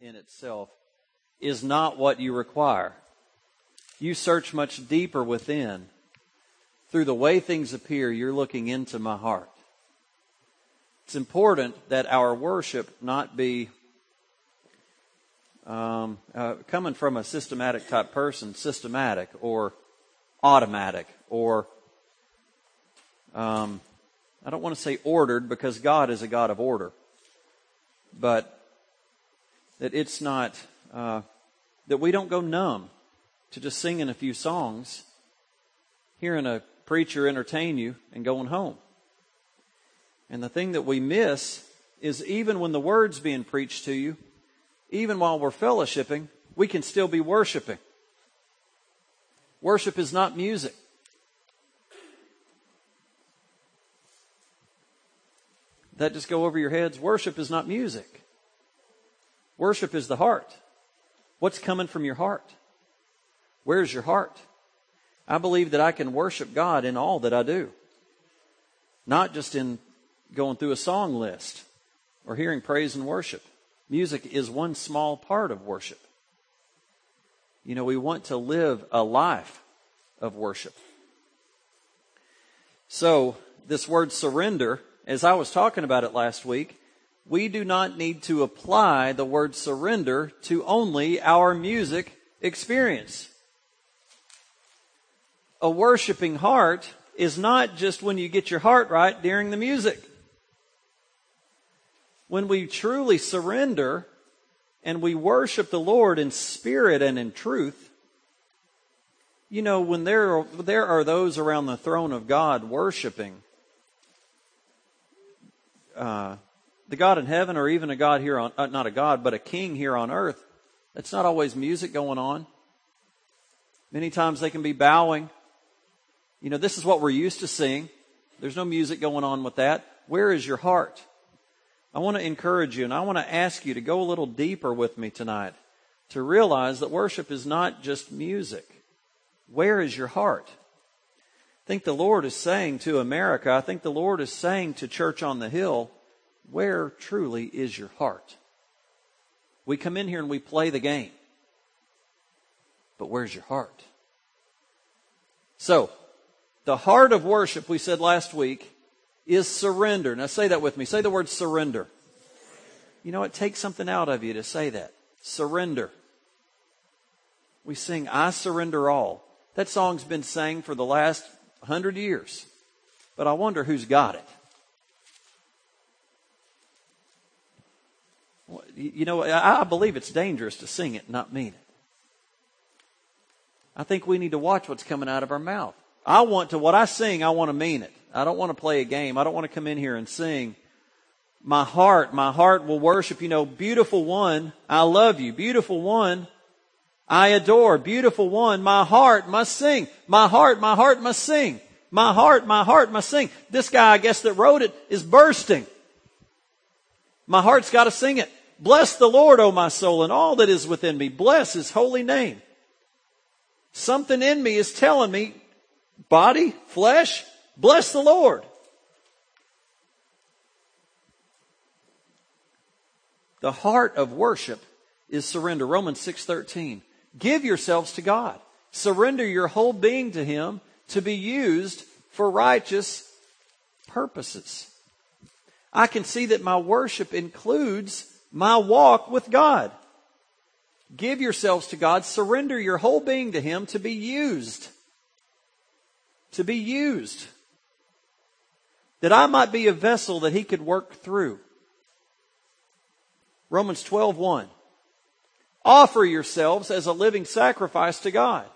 in itself is not what you require. You search much deeper within. Through the way things appear, you're looking into my heart. It's important that our worship not be um, uh, coming from a systematic type person, systematic or automatic or um, I don't want to say ordered because God is a God of order, but that it's not uh, that we don't go numb to just singing a few songs, hearing a preacher entertain you, and going home. And the thing that we miss is even when the word's being preached to you, even while we're fellowshipping, we can still be worshiping. Worship is not music. That just go over your heads. Worship is not music. Worship is the heart. What's coming from your heart? Where's your heart? I believe that I can worship God in all that I do. Not just in going through a song list or hearing praise and worship. Music is one small part of worship. You know, we want to live a life of worship. So, this word surrender, as I was talking about it last week, we do not need to apply the word surrender to only our music experience. A worshiping heart is not just when you get your heart right during the music. When we truly surrender and we worship the Lord in spirit and in truth, you know, when there are, there are those around the throne of God worshiping, uh, the God in heaven or even a God here on, uh, not a God, but a king here on earth, it's not always music going on. Many times they can be bowing. You know, this is what we're used to seeing. There's no music going on with that. Where is your heart? I want to encourage you and I want to ask you to go a little deeper with me tonight to realize that worship is not just music. Where is your heart? I think the Lord is saying to America, I think the Lord is saying to Church on the Hill, where truly is your heart? We come in here and we play the game. But where's your heart? So, the heart of worship, we said last week, is surrender. Now say that with me. Say the word surrender. You know, it takes something out of you to say that. Surrender. We sing, I surrender all. That song's been sang for the last hundred years. But I wonder who's got it. You know, I believe it's dangerous to sing it not mean it. I think we need to watch what's coming out of our mouth. I want to, what I sing, I want to mean it. I don't want to play a game. I don't want to come in here and sing. My heart, my heart will worship, you know, beautiful one, I love you. Beautiful one, I adore. Beautiful one, my heart must sing. My heart, my heart must sing. My heart, my heart must sing. This guy, I guess, that wrote it is bursting. My heart's got to sing it. Bless the Lord, O my soul, and all that is within me. Bless his holy name. Something in me is telling me, body, flesh, bless the Lord. The heart of worship is surrender. Romans 6:13. Give yourselves to God. Surrender your whole being to him to be used for righteous purposes. I can see that my worship includes my walk with God. Give yourselves to God. Surrender your whole being to Him to be used. To be used. That I might be a vessel that He could work through. Romans 12, 1. Offer yourselves as a living sacrifice to God,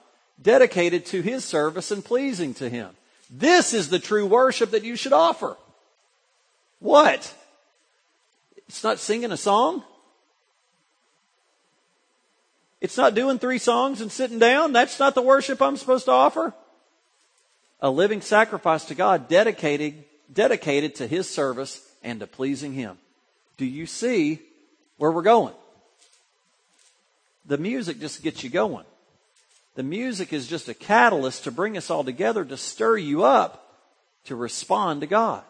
dedicated to His service and pleasing to Him. This is the true worship that you should offer. What? It's not singing a song? It's not doing three songs and sitting down? That's not the worship I'm supposed to offer? A living sacrifice to God dedicated, dedicated to His service and to pleasing Him. Do you see where we're going? The music just gets you going. The music is just a catalyst to bring us all together to stir you up to respond to God.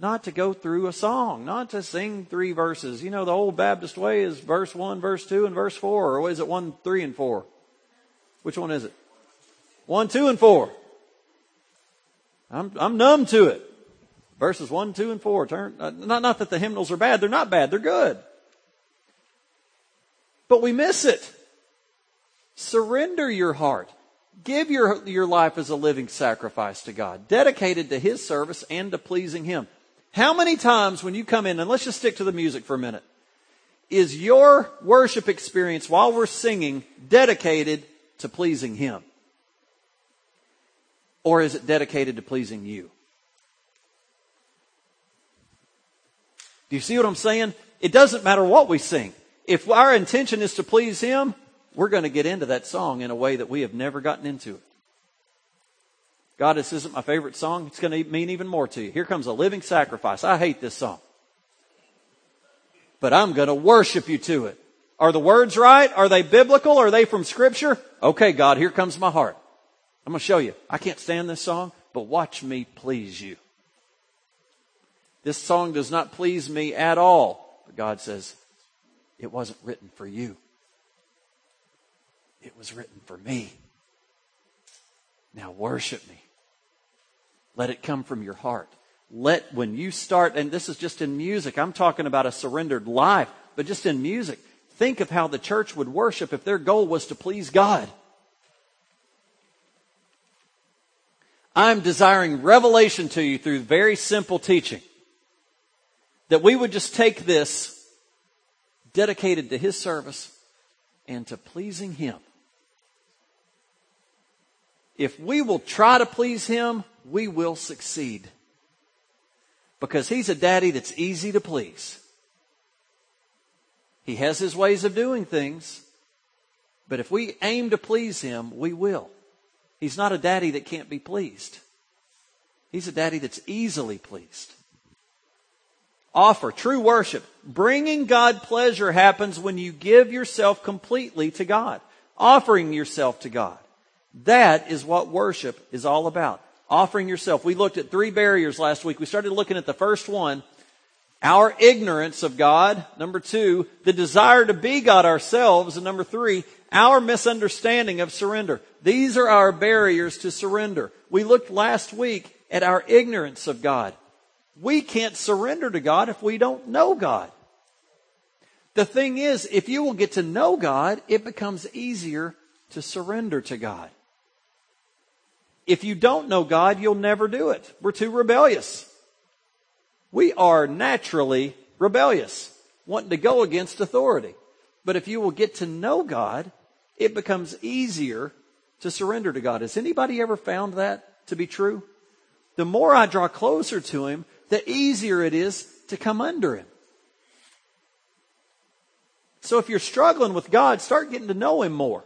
Not to go through a song, not to sing three verses. You know, the old Baptist way is verse one, verse two, and verse four, or is it one, three, and four? Which one is it? One, two, and four. I'm, I'm numb to it. Verses one, two, and four. Turn, uh, not, not that the hymnals are bad. They're not bad. They're good. But we miss it. Surrender your heart. Give your, your life as a living sacrifice to God, dedicated to His service and to pleasing Him. How many times when you come in, and let's just stick to the music for a minute, is your worship experience while we're singing dedicated to pleasing Him? Or is it dedicated to pleasing you? Do you see what I'm saying? It doesn't matter what we sing. If our intention is to please Him, we're going to get into that song in a way that we have never gotten into it. God, this isn't my favorite song. It's going to mean even more to you. Here comes a living sacrifice. I hate this song. But I'm going to worship you to it. Are the words right? Are they biblical? Are they from scripture? Okay, God, here comes my heart. I'm going to show you. I can't stand this song, but watch me please you. This song does not please me at all. But God says, it wasn't written for you. It was written for me. Now worship me. Let it come from your heart. Let, when you start, and this is just in music, I'm talking about a surrendered life, but just in music, think of how the church would worship if their goal was to please God. I'm desiring revelation to you through very simple teaching. That we would just take this dedicated to His service and to pleasing Him. If we will try to please Him, we will succeed. Because He's a daddy that's easy to please. He has His ways of doing things, but if we aim to please Him, we will. He's not a daddy that can't be pleased. He's a daddy that's easily pleased. Offer, true worship. Bringing God pleasure happens when you give yourself completely to God. Offering yourself to God. That is what worship is all about. Offering yourself. We looked at three barriers last week. We started looking at the first one. Our ignorance of God. Number two, the desire to be God ourselves. And number three, our misunderstanding of surrender. These are our barriers to surrender. We looked last week at our ignorance of God. We can't surrender to God if we don't know God. The thing is, if you will get to know God, it becomes easier to surrender to God. If you don't know God, you'll never do it. We're too rebellious. We are naturally rebellious, wanting to go against authority. But if you will get to know God, it becomes easier to surrender to God. Has anybody ever found that to be true? The more I draw closer to Him, the easier it is to come under Him. So if you're struggling with God, start getting to know Him more.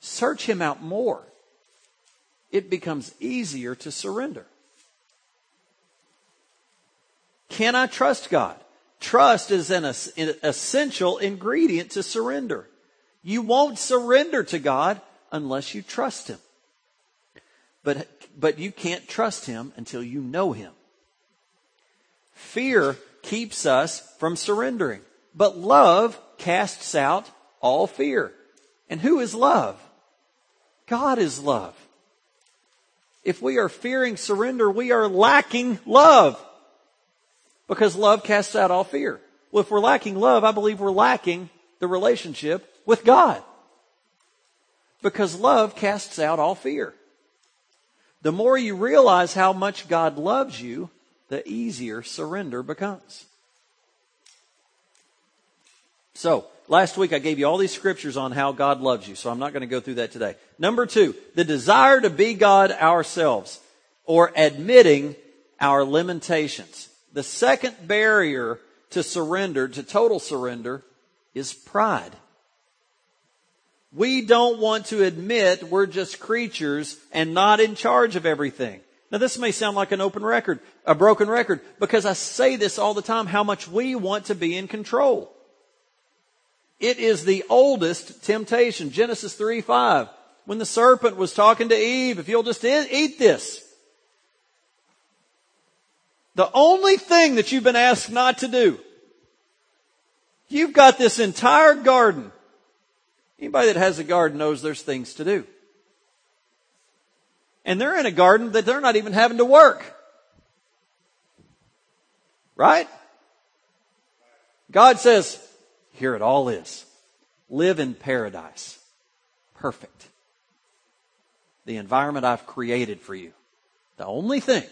Search Him out more. It becomes easier to surrender. Can I trust God? Trust is an essential ingredient to surrender. You won't surrender to God unless you trust Him. But, but you can't trust Him until you know Him. Fear keeps us from surrendering, but love casts out all fear. And who is love? God is love. If we are fearing surrender, we are lacking love. Because love casts out all fear. Well, if we're lacking love, I believe we're lacking the relationship with God. Because love casts out all fear. The more you realize how much God loves you, the easier surrender becomes. So, last week I gave you all these scriptures on how God loves you, so I'm not going to go through that today. Number two, the desire to be God ourselves, or admitting our limitations. The second barrier to surrender, to total surrender, is pride. We don't want to admit we're just creatures and not in charge of everything. Now this may sound like an open record, a broken record, because I say this all the time, how much we want to be in control. It is the oldest temptation. Genesis 3, 5. When the serpent was talking to Eve, if you'll just eat this. The only thing that you've been asked not to do. You've got this entire garden. Anybody that has a garden knows there's things to do. And they're in a garden that they're not even having to work. Right? God says, here it all is. Live in paradise. Perfect. The environment I've created for you. The only thing.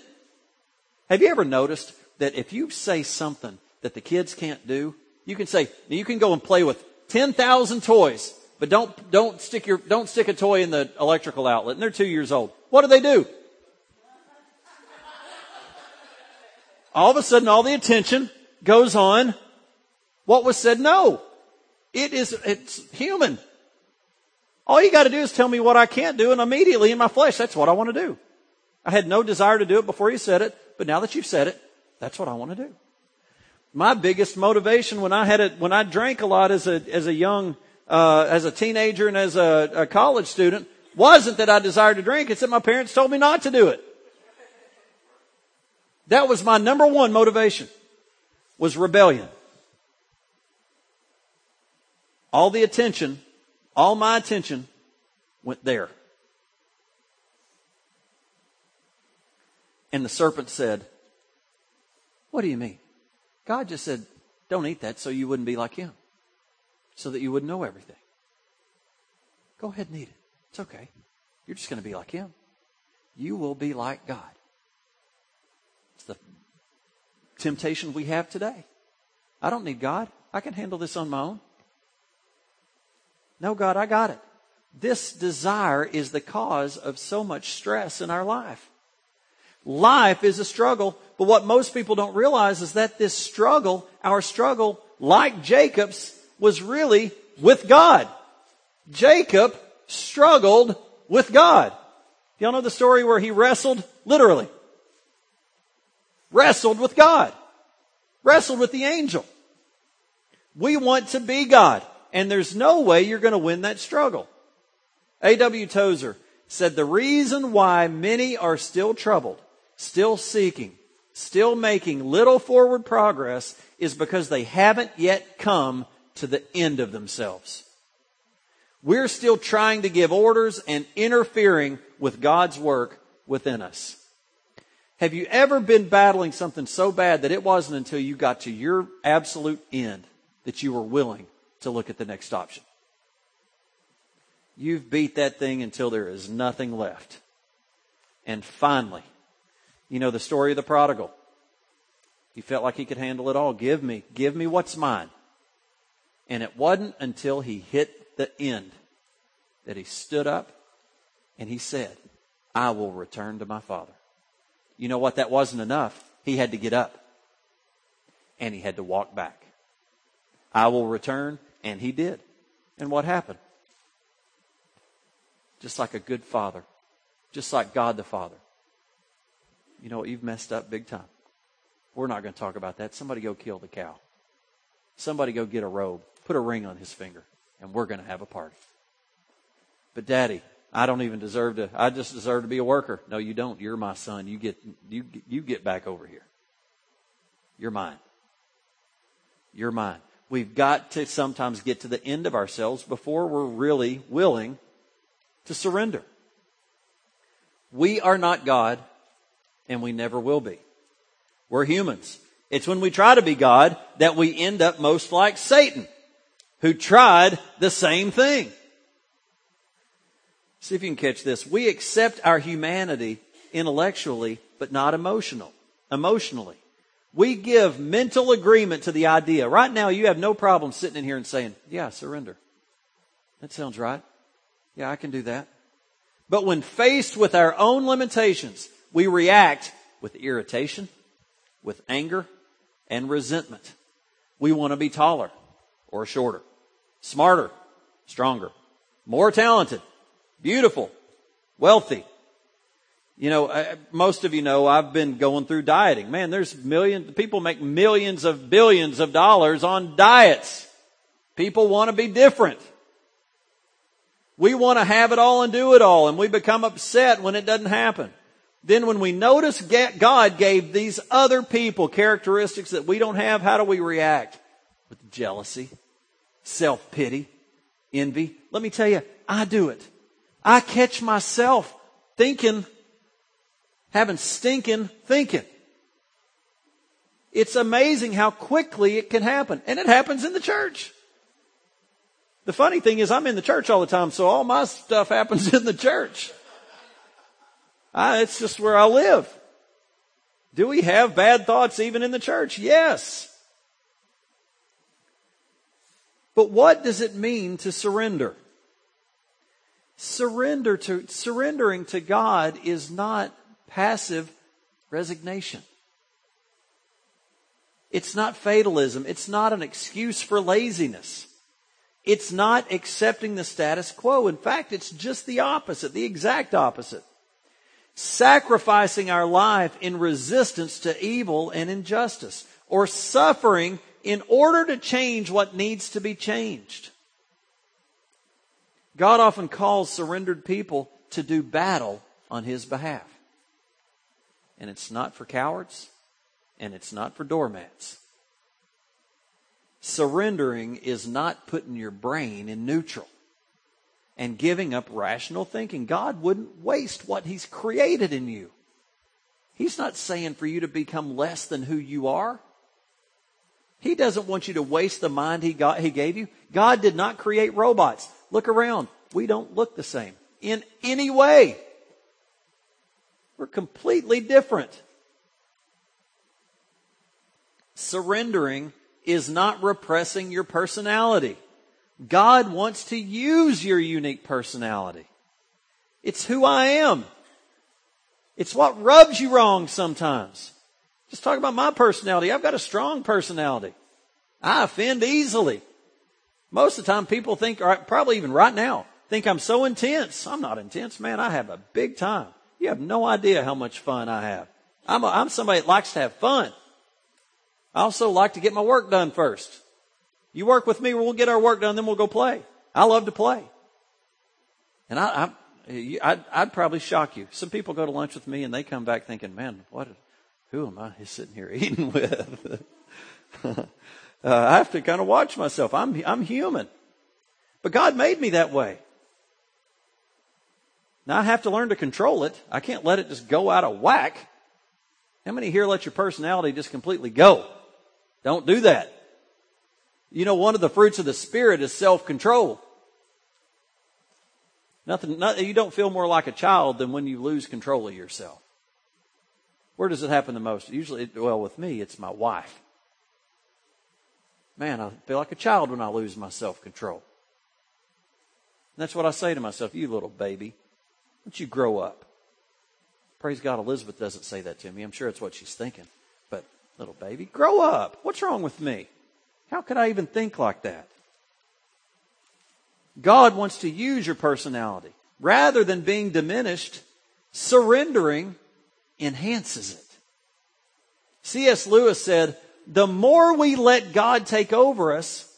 Have you ever noticed that if you say something that the kids can't do, you can say, you can go and play with 10,000 toys, but don't, don't stick your, don't stick a toy in the electrical outlet and they're two years old. What do they do? All of a sudden all the attention goes on what was said no. It is, it's human. All you gotta do is tell me what I can't do and immediately in my flesh, that's what I want to do. I had no desire to do it before you said it, but now that you've said it, that's what I want to do. My biggest motivation when I had it, when I drank a lot as a, as a young, uh, as a teenager and as a, a college student wasn't that I desired to drink, it's that my parents told me not to do it. That was my number one motivation, was rebellion. All the attention, all my attention went there. And the serpent said, What do you mean? God just said, Don't eat that so you wouldn't be like him, so that you wouldn't know everything. Go ahead and eat it. It's okay. You're just going to be like him. You will be like God. It's the temptation we have today. I don't need God. I can handle this on my own. No, God, I got it. This desire is the cause of so much stress in our life. Life is a struggle, but what most people don't realize is that this struggle, our struggle, like Jacob's, was really with God. Jacob struggled with God. Y'all know the story where he wrestled? Literally. Wrestled with God. Wrestled with the angel. We want to be God and there's no way you're going to win that struggle. A.W. Tozer said the reason why many are still troubled, still seeking, still making little forward progress is because they haven't yet come to the end of themselves. We're still trying to give orders and interfering with God's work within us. Have you ever been battling something so bad that it wasn't until you got to your absolute end that you were willing to look at the next option. You've beat that thing until there is nothing left. And finally, you know the story of the prodigal. He felt like he could handle it all. Give me, give me what's mine. And it wasn't until he hit the end that he stood up and he said, I will return to my father. You know what? That wasn't enough. He had to get up and he had to walk back. I will return and he did. And what happened? Just like a good father, just like God the Father. You know, you've messed up big time. We're not going to talk about that. Somebody go kill the cow. Somebody go get a robe, put a ring on his finger, and we're going to have a party. But daddy, I don't even deserve to, I just deserve to be a worker. No, you don't. You're my son. You get, you, you get back over here. You're mine. You're mine. We've got to sometimes get to the end of ourselves before we're really willing to surrender. We are not God, and we never will be. We're humans. It's when we try to be God that we end up most like Satan, who tried the same thing. See if you can catch this. We accept our humanity intellectually, but not emotional, emotionally. We give mental agreement to the idea. Right now, you have no problem sitting in here and saying, Yeah, surrender. That sounds right. Yeah, I can do that. But when faced with our own limitations, we react with irritation, with anger, and resentment. We want to be taller or shorter, smarter, stronger, more talented, beautiful, wealthy, you know, I, most of you know I've been going through dieting. Man, there's millions, people make millions of billions of dollars on diets. People want to be different. We want to have it all and do it all, and we become upset when it doesn't happen. then when we notice God gave these other people characteristics that we don't have, how do we react? With jealousy, self-pity, envy. Let me tell you, I do it. I catch myself thinking, having stinking thinking. It's amazing how quickly it can happen. And it happens in the church. The funny thing is I'm in the church all the time, so all my stuff happens in the church. I, it's just where I live. Do we have bad thoughts even in the church? Yes. But what does it mean to surrender? Surrender to, surrendering to God is not passive resignation. It's not fatalism. It's not an excuse for laziness. It's not accepting the status quo. In fact, it's just the opposite, the exact opposite sacrificing our life in resistance to evil and injustice, or suffering in order to change what needs to be changed. God often calls surrendered people to do battle on His behalf. And it's not for cowards, and it's not for doormats. Surrendering is not putting your brain in neutral and giving up rational thinking. God wouldn't waste what He's created in you. He's not saying for you to become less than who you are. He doesn't want you to waste the mind he got, he gave you. God did not create robots. Look around. We don't look the same in any way. We're completely different. Surrendering is not repressing your personality. God wants to use your unique personality. It's who I am. It's what rubs you wrong sometimes. Just talk about my personality. I've got a strong personality. I offend easily. Most of the time people think, or probably even right now, think I'm so intense. I'm not intense, man. I have a big time. You have no idea how much fun I have. I'm, a, I'm somebody that likes to have fun. I also like to get my work done first. You work with me, we'll get our work done, then we'll go play. I love to play. And I, I I'd, I'd, probably shock you. Some people go to lunch with me and they come back thinking, man, what, who am I sitting here eating with? uh, I have to kind of watch myself. I'm, I'm human. But God made me that way. Now I have to learn to control it. I can't let it just go out of whack. How many here let your personality just completely go? Don't do that. You know, one of the fruits of the Spirit is self-control. Nothing, not, you don't feel more like a child than when you lose control of yourself. Where does it happen the most? Usually, well, with me, it's my wife. Man, I feel like a child when I lose my self-control. That's what I say to myself, you little baby, don't you grow up? Praise God, Elizabeth doesn't say that to me. I'm sure it's what she's thinking. But, little baby, grow up. What's wrong with me? How could I even think like that? God wants to use your personality. Rather than being diminished, surrendering enhances it. C.S. Lewis said, the more we let God take over us,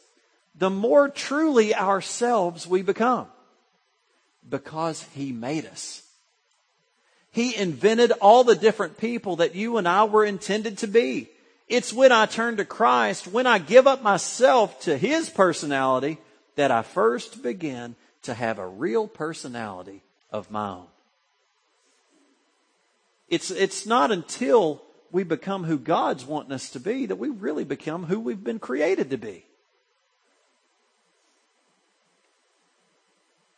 the more truly ourselves we become. Because He made us. He invented all the different people that you and I were intended to be. It's when I turn to Christ, when I give up myself to His personality, that I first begin to have a real personality of my own. It's, it's not until we become who God's wanting us to be that we really become who we've been created to be.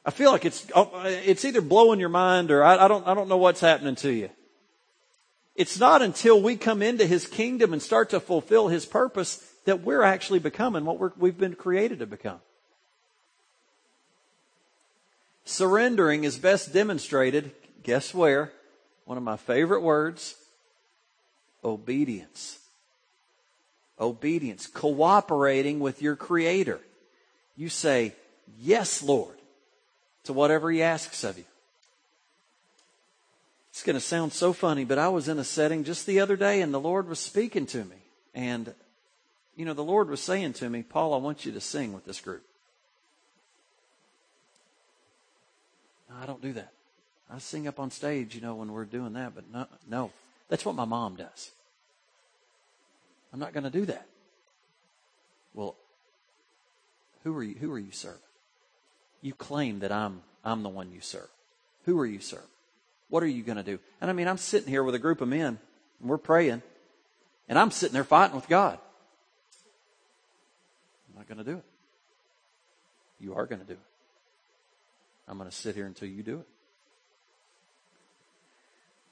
I feel like it's, oh, it's either blowing your mind or I, I don't, I don't know what's happening to you. It's not until we come into His kingdom and start to fulfill His purpose that we're actually becoming what we have been created to become. Surrendering is best demonstrated, guess where? One of my favorite words, obedience. Obedience. Cooperating with your Creator. You say, yes, Lord, to whatever He asks of you. It's going to sound so funny, but I was in a setting just the other day and the Lord was speaking to me. And, you know, the Lord was saying to me, Paul, I want you to sing with this group. No, I don't do that. I sing up on stage, you know, when we're doing that, but no, no. That's what my mom does. I'm not going to do that. Well, who are you, who are you serving? You claim that I'm, I'm the one you serve. Who are you serving? What are you going to do? And I mean, I'm sitting here with a group of men and we're praying and I'm sitting there fighting with God. I'm not going to do it. You are going to do it. I'm going to sit here until you do it.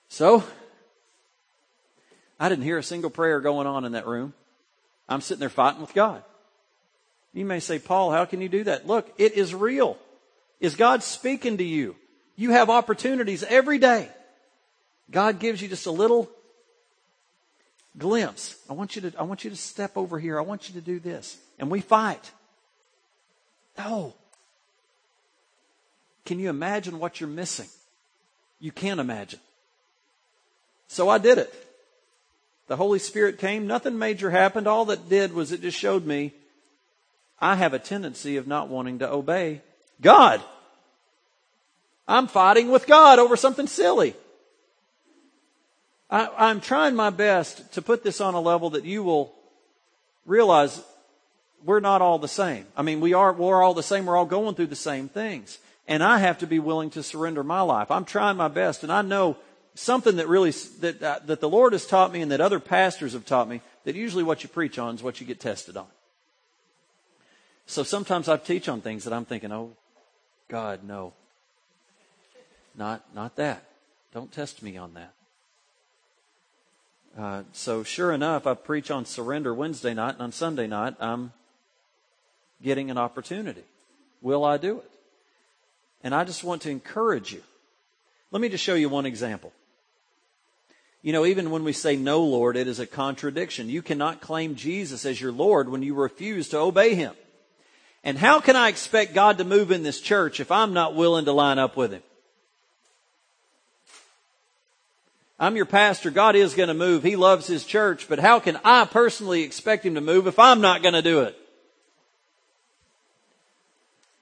So, I didn't hear a single prayer going on in that room. I'm sitting there fighting with God. You may say, Paul, how can you do that? Look, it is real. Is God speaking to you? You have opportunities every day. God gives you just a little glimpse. I want you to, I want you to step over here. I want you to do this. And we fight. No. Can you imagine what you're missing? You can't imagine. So I did it. The Holy Spirit came. Nothing major happened. All that did was it just showed me I have a tendency of not wanting to obey God. I'm fighting with God over something silly. I, am trying my best to put this on a level that you will realize we're not all the same. I mean, we are, we're all the same. We're all going through the same things. And I have to be willing to surrender my life. I'm trying my best and I know something that really, that, uh, that the Lord has taught me and that other pastors have taught me that usually what you preach on is what you get tested on. So sometimes I teach on things that I'm thinking, oh, God, no. Not, not that. Don't test me on that. Uh, so sure enough, I preach on surrender Wednesday night, and on Sunday night, I'm getting an opportunity. Will I do it? And I just want to encourage you. Let me just show you one example. You know, even when we say no, Lord, it is a contradiction. You cannot claim Jesus as your Lord when you refuse to obey Him. And how can I expect God to move in this church if I'm not willing to line up with Him? I'm your pastor. God is going to move. He loves His church, but how can I personally expect Him to move if I'm not going to do it?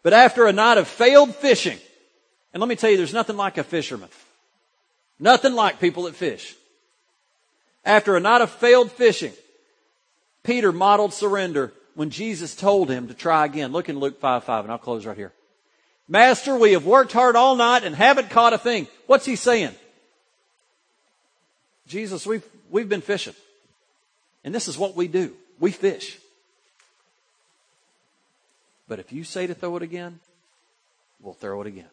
But after a night of failed fishing, and let me tell you, there's nothing like a fisherman. Nothing like people that fish. After a night of failed fishing, Peter modeled surrender when Jesus told him to try again. Look in Luke 5 5, and I'll close right here. Master, we have worked hard all night and haven't caught a thing. What's he saying? Jesus, we've, we've been fishing. And this is what we do. We fish. But if you say to throw it again, we'll throw it again.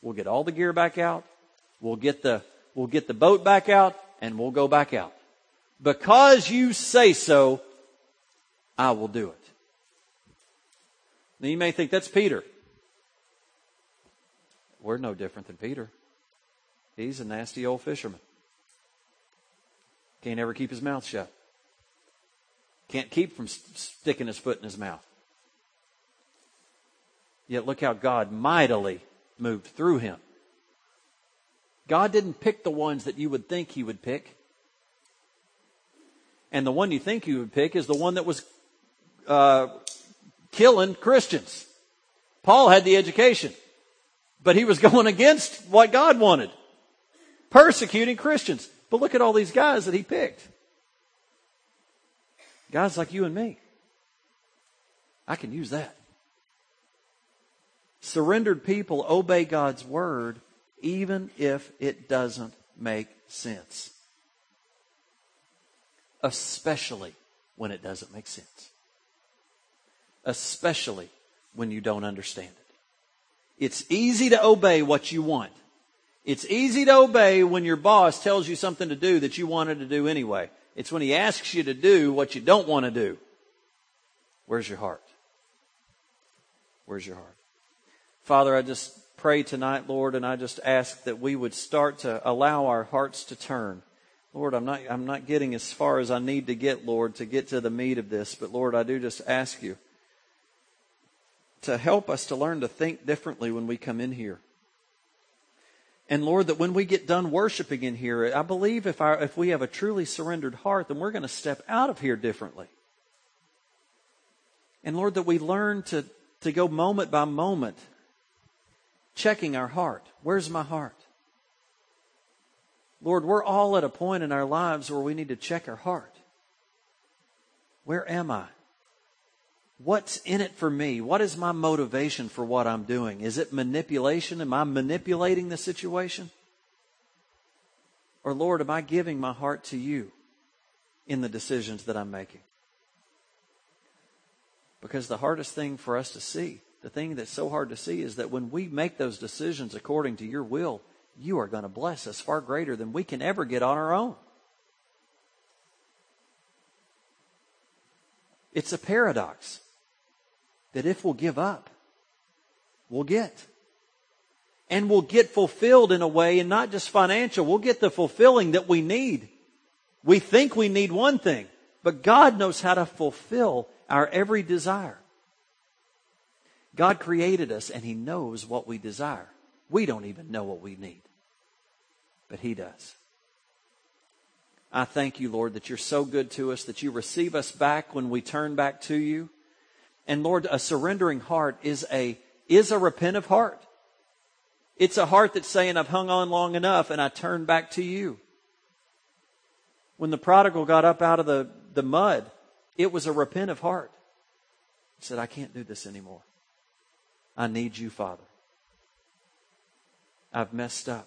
We'll get all the gear back out. We'll get the, we'll get the boat back out and we'll go back out. Because you say so, I will do it. Now you may think that's Peter. We're no different than Peter. He's a nasty old fisherman. Can't ever keep his mouth shut. Can't keep from sticking his foot in his mouth. Yet look how God mightily moved through him. God didn't pick the ones that you would think he would pick. And the one you think he would pick is the one that was uh, killing Christians. Paul had the education, but he was going against what God wanted, persecuting Christians. But look at all these guys that he picked. Guys like you and me. I can use that. Surrendered people obey God's word even if it doesn't make sense. Especially when it doesn't make sense. Especially when you don't understand it. It's easy to obey what you want. It's easy to obey when your boss tells you something to do that you wanted to do anyway. It's when he asks you to do what you don't want to do. Where's your heart? Where's your heart? Father, I just pray tonight, Lord, and I just ask that we would start to allow our hearts to turn. Lord, I'm not, I'm not getting as far as I need to get, Lord, to get to the meat of this, but Lord, I do just ask you to help us to learn to think differently when we come in here. And Lord, that when we get done worshiping in here, I believe if, our, if we have a truly surrendered heart, then we're going to step out of here differently. And Lord, that we learn to, to go moment by moment checking our heart. Where's my heart? Lord, we're all at a point in our lives where we need to check our heart. Where am I? What's in it for me? What is my motivation for what I'm doing? Is it manipulation? Am I manipulating the situation? Or Lord, am I giving my heart to you in the decisions that I'm making? Because the hardest thing for us to see, the thing that's so hard to see is that when we make those decisions according to your will, you are going to bless us far greater than we can ever get on our own. It's a paradox that if we'll give up, we'll get. And we'll get fulfilled in a way, and not just financial, we'll get the fulfilling that we need. We think we need one thing, but God knows how to fulfill our every desire. God created us and He knows what we desire. We don't even know what we need, but He does. I thank you, Lord, that you're so good to us, that you receive us back when we turn back to you. And Lord, a surrendering heart is a, is a repentant heart. It's a heart that's saying, I've hung on long enough and I turn back to you. When the prodigal got up out of the, the mud, it was a repentant heart. He said, I can't do this anymore. I need you, Father. I've messed up.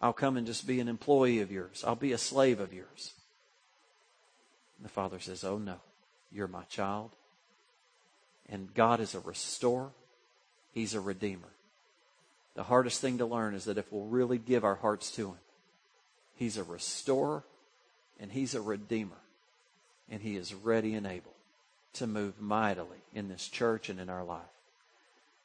I'll come and just be an employee of yours. I'll be a slave of yours. And the father says, Oh no, you're my child. And God is a restorer, He's a redeemer. The hardest thing to learn is that if we'll really give our hearts to Him, He's a restorer and He's a redeemer. And He is ready and able to move mightily in this church and in our life.